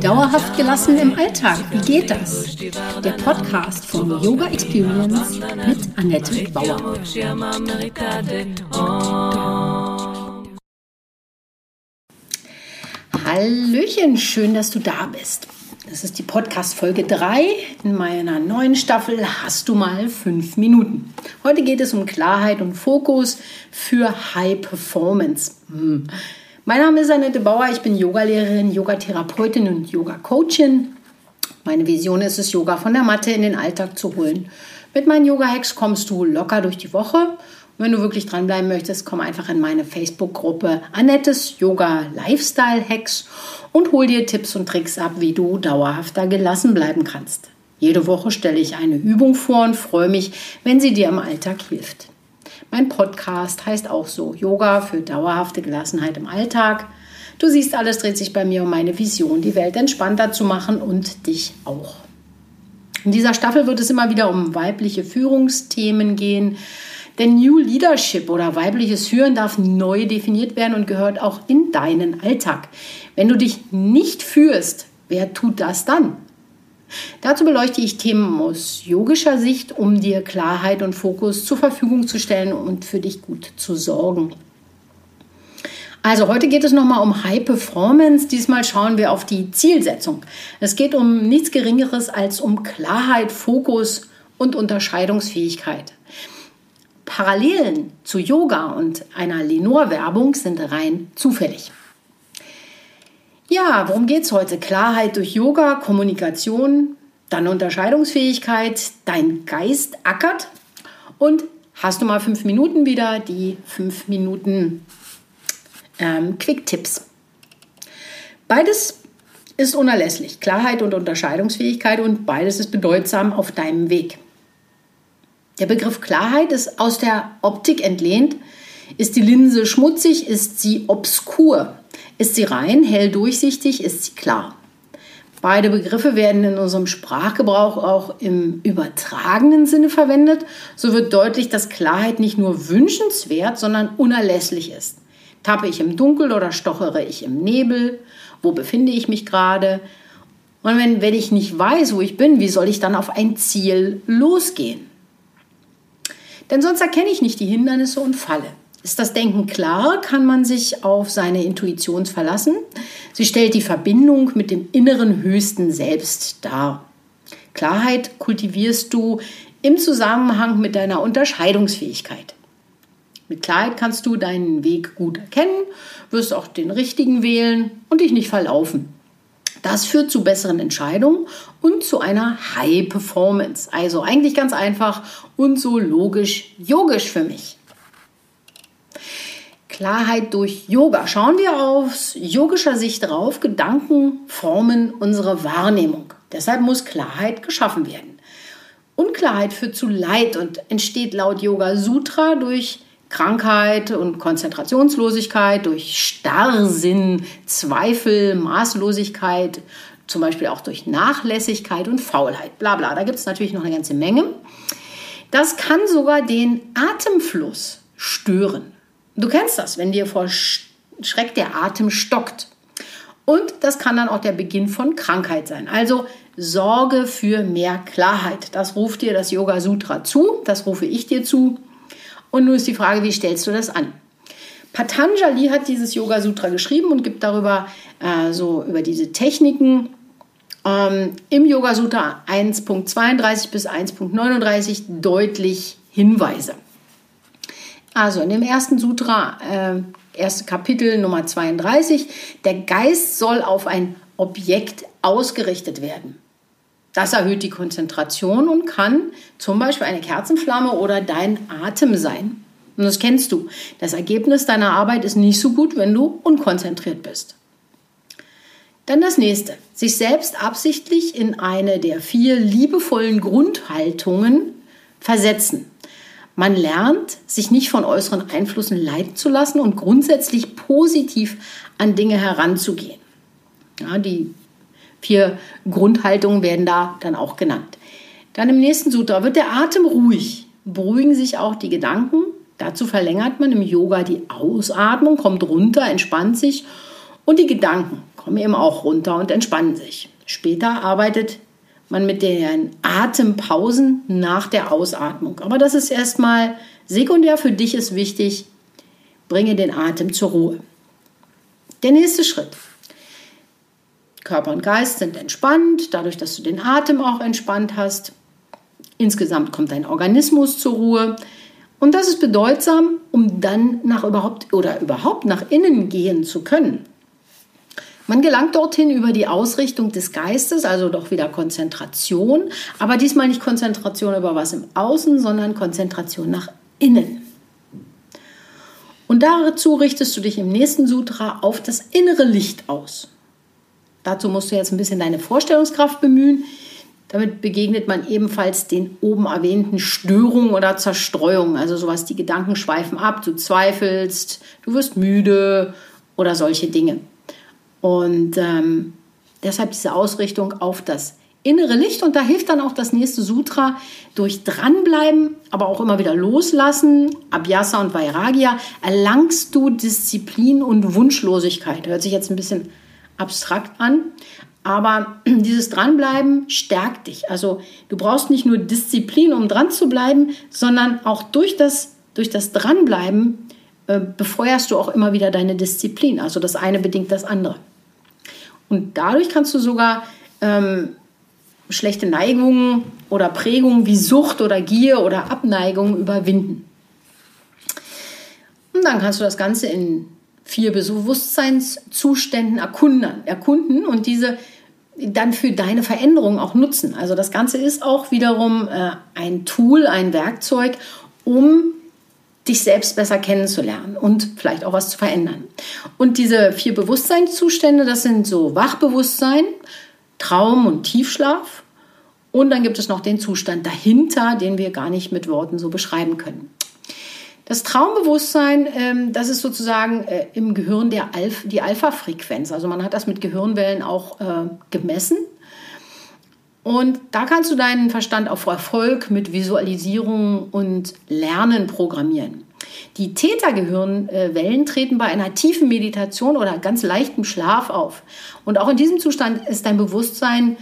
Dauerhaft gelassen im Alltag, wie geht das? Der Podcast von Yoga Experience mit Annette Bauer. Hallöchen, schön, dass du da bist. Das ist die Podcast-Folge 3 in meiner neuen Staffel Hast du mal fünf Minuten. Heute geht es um Klarheit und Fokus für High Performance. Hm. Mein Name ist Annette Bauer, ich bin Yogalehrerin, Yogatherapeutin und Yoga-Coachin. Meine Vision ist es, Yoga von der Matte in den Alltag zu holen. Mit meinen Yoga-Hacks kommst du locker durch die Woche wenn du wirklich dranbleiben möchtest, komm einfach in meine Facebook-Gruppe Annettes Yoga Lifestyle Hacks und hol dir Tipps und Tricks ab, wie du dauerhafter gelassen bleiben kannst. Jede Woche stelle ich eine Übung vor und freue mich, wenn sie dir im Alltag hilft. Mein Podcast heißt auch so Yoga für dauerhafte Gelassenheit im Alltag. Du siehst, alles dreht sich bei mir um meine Vision, die Welt entspannter zu machen und dich auch. In dieser Staffel wird es immer wieder um weibliche Führungsthemen gehen, denn New Leadership oder weibliches Führen darf neu definiert werden und gehört auch in deinen Alltag. Wenn du dich nicht führst, wer tut das dann? Dazu beleuchte ich Themen aus yogischer Sicht, um dir Klarheit und Fokus zur Verfügung zu stellen und für dich gut zu sorgen. Also heute geht es nochmal um High Performance. Diesmal schauen wir auf die Zielsetzung. Es geht um nichts Geringeres als um Klarheit, Fokus und Unterscheidungsfähigkeit. Parallelen zu Yoga und einer Lenore-Werbung sind rein zufällig. Ja, worum geht es heute? Klarheit durch Yoga, Kommunikation, dann Unterscheidungsfähigkeit, dein Geist ackert und hast du mal fünf Minuten wieder, die fünf Minuten ähm, Quick-Tipps. Beides ist unerlässlich, Klarheit und Unterscheidungsfähigkeit und beides ist bedeutsam auf deinem Weg. Der Begriff Klarheit ist aus der Optik entlehnt. Ist die Linse schmutzig, ist sie obskur. Ist sie rein, hell durchsichtig, ist sie klar. Beide Begriffe werden in unserem Sprachgebrauch auch im übertragenen Sinne verwendet. So wird deutlich, dass Klarheit nicht nur wünschenswert, sondern unerlässlich ist. Tappe ich im Dunkel oder stochere ich im Nebel? Wo befinde ich mich gerade? Und wenn, wenn ich nicht weiß, wo ich bin, wie soll ich dann auf ein Ziel losgehen? Denn sonst erkenne ich nicht die Hindernisse und falle. Ist das Denken klar, kann man sich auf seine Intuition verlassen. Sie stellt die Verbindung mit dem inneren höchsten Selbst dar. Klarheit kultivierst du im Zusammenhang mit deiner Unterscheidungsfähigkeit. Mit Klarheit kannst du deinen Weg gut erkennen, wirst auch den richtigen wählen und dich nicht verlaufen. Das führt zu besseren Entscheidungen und zu einer High Performance. Also eigentlich ganz einfach und so logisch, yogisch für mich. Klarheit durch Yoga. Schauen wir aus yogischer Sicht drauf. Gedanken formen unsere Wahrnehmung. Deshalb muss Klarheit geschaffen werden. Unklarheit führt zu Leid und entsteht laut Yoga Sutra durch Krankheit und Konzentrationslosigkeit, durch Starrsinn, Zweifel, Maßlosigkeit, zum Beispiel auch durch Nachlässigkeit und Faulheit. Bla bla. Da gibt es natürlich noch eine ganze Menge. Das kann sogar den Atemfluss stören. Du kennst das, wenn dir vor Schreck der Atem stockt. Und das kann dann auch der Beginn von Krankheit sein. Also sorge für mehr Klarheit. Das ruft dir das Yoga Sutra zu, das rufe ich dir zu. Und nun ist die Frage, wie stellst du das an? Patanjali hat dieses Yoga Sutra geschrieben und gibt darüber äh, so über diese Techniken ähm, im Yoga Sutra 1.32 bis 1.39 deutlich Hinweise. Also in dem ersten Sutra, äh, erste Kapitel Nummer 32, der Geist soll auf ein Objekt ausgerichtet werden. Das erhöht die Konzentration und kann zum Beispiel eine Kerzenflamme oder dein Atem sein. Und das kennst du. Das Ergebnis deiner Arbeit ist nicht so gut, wenn du unkonzentriert bist. Dann das nächste. Sich selbst absichtlich in eine der vier liebevollen Grundhaltungen versetzen. Man lernt, sich nicht von äußeren Einflüssen leiten zu lassen und grundsätzlich positiv an Dinge heranzugehen. Ja, die Vier Grundhaltungen werden da dann auch genannt. Dann im nächsten Sutra wird der Atem ruhig, beruhigen sich auch die Gedanken Dazu verlängert man im Yoga die Ausatmung, kommt runter, entspannt sich und die Gedanken kommen eben auch runter und entspannen sich. Später arbeitet man mit den Atempausen nach der Ausatmung. Aber das ist erstmal sekundär. Für dich ist wichtig, bringe den Atem zur Ruhe. Der nächste Schritt. Körper und Geist sind entspannt, dadurch, dass du den Atem auch entspannt hast. Insgesamt kommt dein Organismus zur Ruhe. Und das ist bedeutsam, um dann nach überhaupt oder überhaupt nach innen gehen zu können. Man gelangt dorthin über die Ausrichtung des Geistes, also doch wieder Konzentration, aber diesmal nicht Konzentration über was im Außen, sondern Konzentration nach innen. Und dazu richtest du dich im nächsten Sutra auf das innere Licht aus. Dazu musst du jetzt ein bisschen deine Vorstellungskraft bemühen. Damit begegnet man ebenfalls den oben erwähnten Störungen oder Zerstreuungen, also sowas, die Gedanken schweifen ab, du zweifelst, du wirst müde oder solche Dinge. Und ähm, deshalb diese Ausrichtung auf das innere Licht. Und da hilft dann auch das nächste Sutra durch Dranbleiben, aber auch immer wieder loslassen. Abhyasa und Vairagya erlangst du Disziplin und Wunschlosigkeit. Hört sich jetzt ein bisschen abstrakt an, aber dieses Dranbleiben stärkt dich. Also du brauchst nicht nur Disziplin, um dran zu bleiben, sondern auch durch das, durch das Dranbleiben äh, befeuerst du auch immer wieder deine Disziplin. Also das eine bedingt das andere. Und dadurch kannst du sogar ähm, schlechte Neigungen oder Prägungen wie Sucht oder Gier oder Abneigung überwinden. Und dann kannst du das Ganze in vier Bewusstseinszuständen erkunden, erkunden und diese dann für deine Veränderung auch nutzen. Also das Ganze ist auch wiederum äh, ein Tool, ein Werkzeug, um dich selbst besser kennenzulernen und vielleicht auch was zu verändern. Und diese vier Bewusstseinszustände, das sind so Wachbewusstsein, Traum und Tiefschlaf. Und dann gibt es noch den Zustand dahinter, den wir gar nicht mit Worten so beschreiben können. Das Traumbewusstsein, ähm, das ist sozusagen äh, im Gehirn der Alph die Alpha-Frequenz. Also man hat das mit Gehirnwellen auch äh, gemessen. Und da kannst du deinen Verstand auf Erfolg mit Visualisierung und Lernen programmieren. Die Theta-Gehirnwellen treten bei einer tiefen Meditation oder ganz leichtem Schlaf auf. Und auch in diesem Zustand ist dein Bewusstsein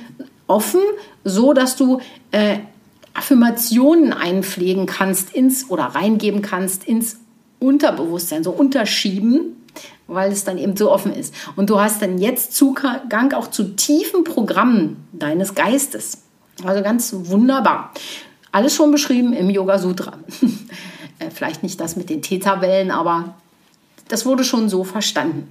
offen, so dass du äh, Affirmationen einpflegen kannst ins oder reingeben kannst ins Unterbewusstsein, so unterschieben weil es dann eben so offen ist. Und du hast dann jetzt Zugang auch zu tiefen Programmen deines Geistes. Also ganz wunderbar. Alles schon beschrieben im Yoga Sutra. Äh, vielleicht nicht das mit den Theta-Wellen, aber das wurde schon so verstanden.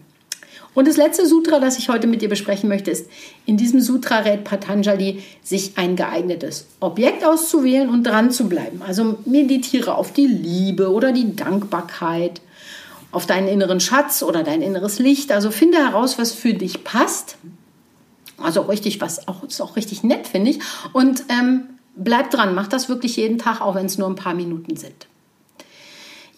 Und das letzte Sutra, das ich heute mit dir besprechen möchte, ist, in diesem Sutra rät Patanjali, sich ein geeignetes Objekt auszuwählen und dran zu bleiben. Also meditiere auf die Liebe oder die Dankbarkeit auf deinen inneren Schatz oder dein inneres Licht. Also finde heraus, was für dich passt. Also richtig, was auch ist auch richtig nett, finde ich. Und ähm, bleib dran, mach das wirklich jeden Tag, auch wenn es nur ein paar Minuten sind.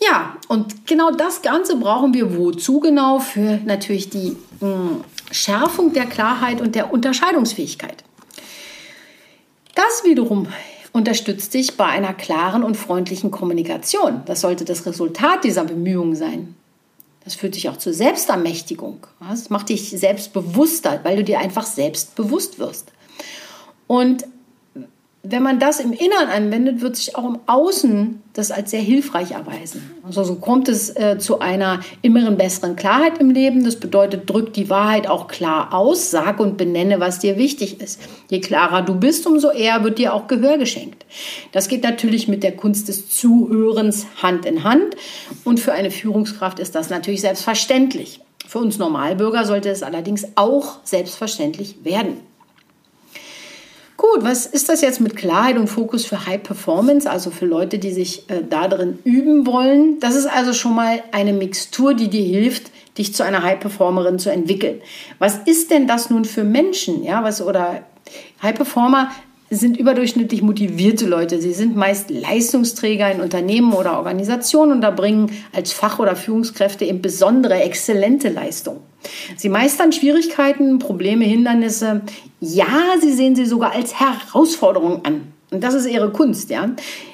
Ja, und genau das Ganze brauchen wir wozu genau? Für natürlich die mh, hm, Schärfung der Klarheit und der Unterscheidungsfähigkeit. Das wiederum unterstützt dich bei einer klaren und freundlichen Kommunikation. Das sollte das Resultat dieser Bemühungen sein. Das führt dich auch zur Selbstermächtigung. Das macht dich selbstbewusster, weil du dir einfach selbstbewusst wirst. Und wenn man das im Inneren anwendet, wird sich auch im Außen das als sehr hilfreich erweisen. Also so kommt es äh, zu einer inneren besseren Klarheit im Leben. Das bedeutet, drück die Wahrheit auch klar aus, sag und benenne, was dir wichtig ist. Je klarer du bist, umso eher wird dir auch Gehör geschenkt. Das geht natürlich mit der Kunst des Zuhörens Hand in Hand. Und für eine Führungskraft ist das natürlich selbstverständlich. Für uns Normalbürger sollte es allerdings auch selbstverständlich werden. Gut, was ist das jetzt mit Klarheit und Fokus für High Performance, also für Leute, die sich äh, da drin üben wollen? Das ist also schon mal eine Mixtur, die dir hilft, dich zu einer High Performerin zu entwickeln. Was ist denn das nun für Menschen? Ja, was oder High Performer sind überdurchschnittlich motivierte Leute. Sie sind meist Leistungsträger in Unternehmen oder Organisationen und da bringen als Fach- oder Führungskräfte eben besondere, exzellente Leistungen. Sie meistern Schwierigkeiten, Probleme, Hindernisse. Ja, sie sehen sie sogar als Herausforderung an. Und das ist ihre Kunst, ja.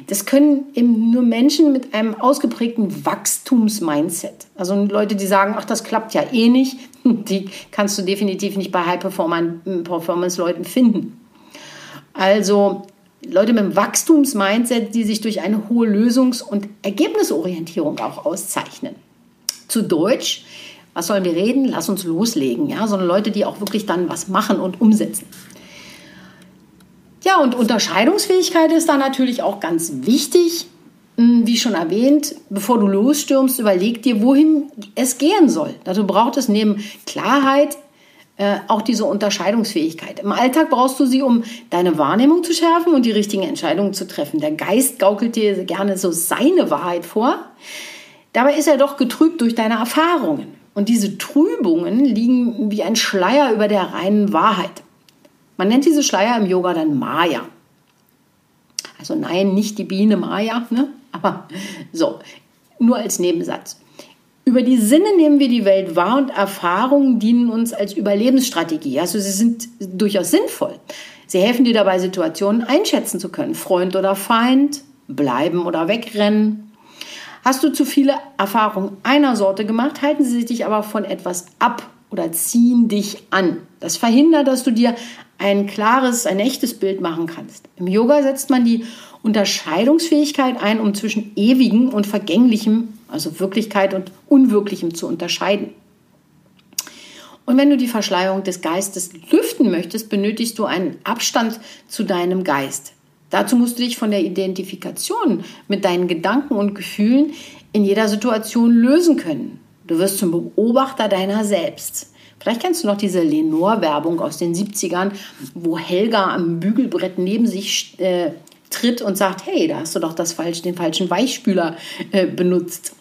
Das können eben nur Menschen mit einem ausgeprägten Wachstumsmindset. Also Leute, die sagen, ach, das klappt ja eh nicht, die kannst du definitiv nicht bei High-Performance-Leuten finden. Also Leute mit einem Wachstumsmindset, die sich durch eine hohe Lösungs- und Ergebnisorientierung auch auszeichnen. Zu Deutsch, was sollen wir reden? Lass uns loslegen, ja, sondern Leute, die auch wirklich dann was machen und umsetzen. Ja, und Unterscheidungsfähigkeit ist da natürlich auch ganz wichtig. Hm, wie schon erwähnt, bevor du losstürmst, überleg dir, wohin es gehen soll. Dazu braucht es neben Klarheit äh, auch diese Unterscheidungsfähigkeit. Im Alltag brauchst du sie, um deine Wahrnehmung zu schärfen und die richtigen Entscheidungen zu treffen. Der Geist gaukelt dir gerne so seine Wahrheit vor. Dabei ist er doch getrübt durch deine Erfahrungen. Und diese Trübungen liegen wie ein Schleier über der reinen Wahrheit. Man nennt diese Schleier im Yoga dann Maya. Also nein, nicht die Biene Maya, ne? aber so, nur als Nebensatz. Über die Sinne nehmen wir die Welt wahr und Erfahrungen dienen uns als Überlebensstrategie. Also sie sind durchaus sinnvoll. Sie helfen dir dabei, Situationen einschätzen zu können. Freund oder Feind, bleiben oder wegrennen. Hast du zu viele Erfahrungen einer Sorte gemacht, halten sie dich aber von etwas ab oder ziehen dich an. Das verhindert, dass du dir ein klares, ein echtes Bild machen kannst. Im Yoga setzt man die Unterscheidungsfähigkeit ein, um zwischen ewigem und vergänglichem, also Wirklichkeit und Unwirklichem zu unterscheiden. Und wenn du die Verschleierung des Geistes lüften möchtest, benötigst du einen Abstand zu deinem Geist. Dazu musst du dich von der Identifikation mit deinen Gedanken und Gefühlen in jeder Situation lösen können. Du wirst zum Beobachter deiner selbst. Vielleicht kennst du noch diese Lenore-Werbung aus den 70ern, wo Helga am Bügelbrett neben sich äh, tritt und sagt, hey, da hast du doch das falsch, den falschen Weichspüler äh, benutzt.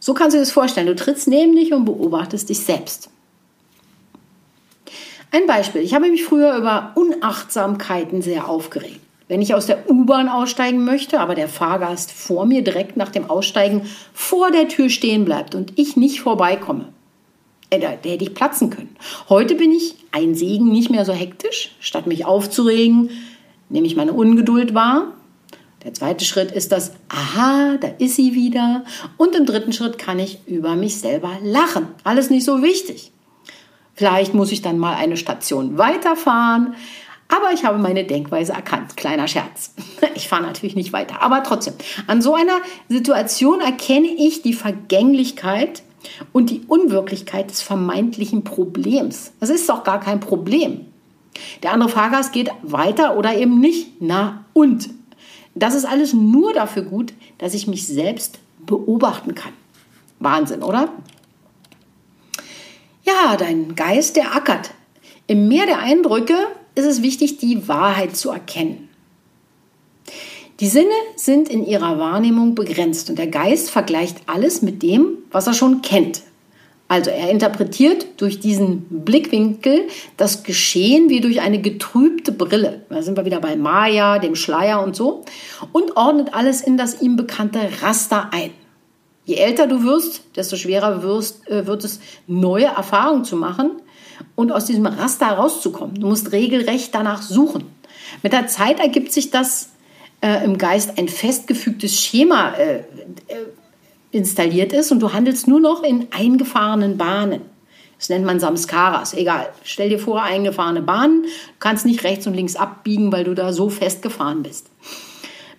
So kannst du dir das vorstellen. Du trittst neben dich und beobachtest dich selbst. Ein Beispiel. Ich habe mich früher über Unachtsamkeiten sehr aufgeregt. Wenn ich aus der U-Bahn aussteigen möchte, aber der Fahrgast vor mir direkt nach dem Aussteigen vor der Tür stehen bleibt und ich nicht vorbeikomme, äh, da, da hätte ich platzen können. Heute bin ich ein Segen nicht mehr so hektisch. Statt mich aufzuregen, nehme ich meine Ungeduld wahr. Der zweite Schritt ist das, aha, da ist sie wieder. Und im dritten Schritt kann ich über mich selber lachen. Alles nicht so wichtig. Vielleicht muss ich dann mal eine Station weiterfahren. Aber ich habe meine Denkweise erkannt. Kleiner Scherz. Ich fahre natürlich nicht weiter. Aber trotzdem, an so einer Situation erkenne ich die Vergänglichkeit und die Unwirklichkeit des vermeintlichen Problems. Das ist doch gar kein Problem. Der andere Fahrgast geht weiter oder eben nicht. Na und? Das ist alles nur dafür gut, dass ich mich selbst beobachten kann. Wahnsinn, oder? Ja, dein Geist, der ackert. Im Meer der Eindrücke ist es wichtig, die Wahrheit zu erkennen. Die Sinne sind in ihrer Wahrnehmung begrenzt und der Geist vergleicht alles mit dem, was er schon kennt. Also er interpretiert durch diesen Blickwinkel das Geschehen wie durch eine getrübte Brille. Da sind wir wieder bei Maya, dem Schleier und so. Und ordnet alles in das ihm bekannte Raster ein. Je älter du wirst, desto schwerer wirst, äh, wird es, neue Erfahrungen zu machen und aus diesem Raster herauszukommen. Du musst regelrecht danach suchen. Mit der Zeit ergibt sich das äh, im Geist ein festgefügtes Schema äh, äh installiert ist und du handelst nur noch in eingefahrenen Bahnen. Das nennt man Samskaras. Egal. Stell dir vor, eingefahrene Bahnen. Du kannst nicht rechts und links abbiegen, weil du da so festgefahren bist.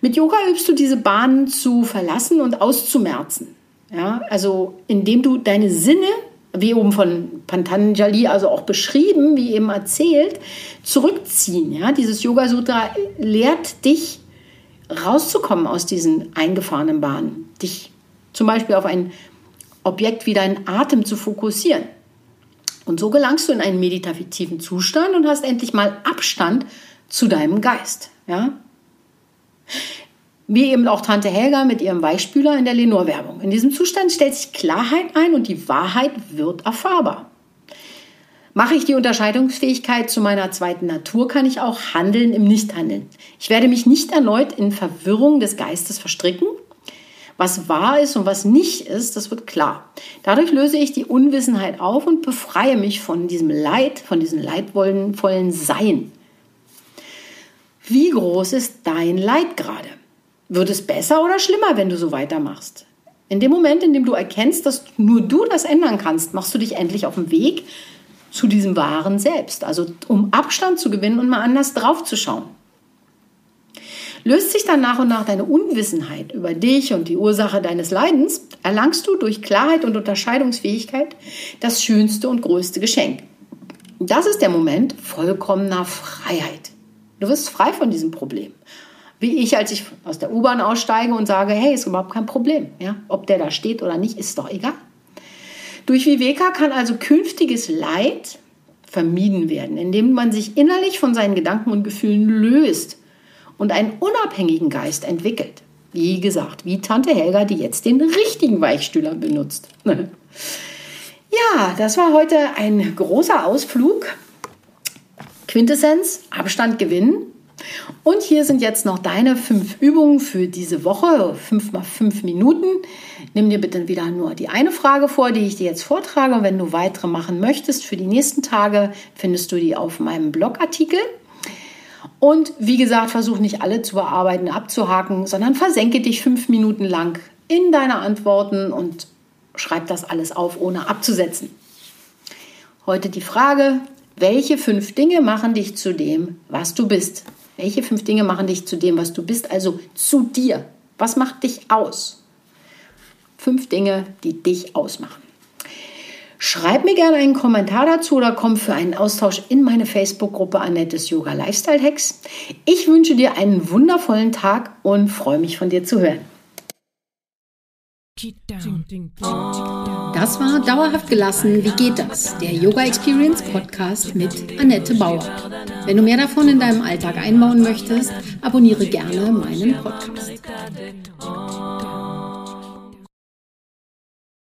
Mit Yoga übst du diese Bahnen zu verlassen und auszumerzen. Ja, also indem du deine Sinne, wie oben von Pantanjali, also auch beschrieben, wie eben erzählt, zurückziehen. Ja, dieses Yoga Sutra lehrt dich rauszukommen aus diesen eingefahrenen Bahnen, dich zum Beispiel auf ein Objekt wie deinen Atem zu fokussieren. Und so gelangst du in einen meditativen Zustand und hast endlich mal Abstand zu deinem Geist. Ja? Wie eben auch Tante Helga mit ihrem Weichspüler in der Lenore-Werbung. In diesem Zustand stellt sich Klarheit ein und die Wahrheit wird erfahrbar. Mache ich die Unterscheidungsfähigkeit zu meiner zweiten Natur, kann ich auch handeln im Nichthandeln. Ich werde mich nicht erneut in Verwirrung des Geistes verstricken was wahr ist und was nicht ist, das wird klar. Dadurch löse ich die Unwissenheit auf und befreie mich von diesem Leid, von diesem leidvollen Sein. Wie groß ist dein Leid gerade? Wird es besser oder schlimmer, wenn du so weitermachst? In dem Moment, in dem du erkennst, dass nur du das ändern kannst, machst du dich endlich auf den Weg zu diesem wahren Selbst. Also um Abstand zu gewinnen und mal anders drauf zu schauen. Löst sich dann nach und nach deine Unwissenheit über dich und die Ursache deines Leidens, erlangst du durch Klarheit und Unterscheidungsfähigkeit das schönste und größte Geschenk. Das ist der Moment vollkommener Freiheit. Du wirst frei von diesem Problem wie ich, als ich aus der U-Bahn aussteige und sage, hey, ist überhaupt kein Problem. Ja? Ob der da steht oder nicht, ist doch egal. Durch Viveka kann also künftiges Leid vermieden werden, indem man sich innerlich von seinen Gedanken und Gefühlen löst und einen unabhängigen Geist entwickelt. Wie gesagt, wie Tante Helga, die jetzt den richtigen Weichstühler benutzt. ja, das war heute ein großer Ausflug. Quintessenz, Abstand gewinnen, und hier sind jetzt noch deine fünf Übungen für diese Woche, fünf mal fünf Minuten. Nimm dir bitte wieder nur die eine Frage vor, die ich dir jetzt vortrage. Und wenn du weitere machen möchtest für die nächsten Tage, findest du die auf meinem Blogartikel. Und wie gesagt, versuch nicht alle zu bearbeiten, abzuhaken, sondern versenke dich fünf Minuten lang in deine Antworten und schreib das alles auf, ohne abzusetzen. Heute die Frage, welche fünf Dinge machen dich zu dem, was du bist? Welche fünf Dinge machen dich zu dem, was du bist? Also zu dir. Was macht dich aus? Fünf Dinge, die dich ausmachen. Schreib mir gerne einen Kommentar dazu oder komm für einen Austausch in meine Facebook-Gruppe Annettes Yoga Lifestyle Hacks. Ich wünsche dir einen wundervollen Tag und freue mich von dir zu hören. Das war Dauerhaft gelassen. Wie geht das? Der Yoga Experience Podcast mit Annette Bauer. Wenn du mehr davon in deinem Alltag einbauen möchtest, abonniere gerne meinen Podcast.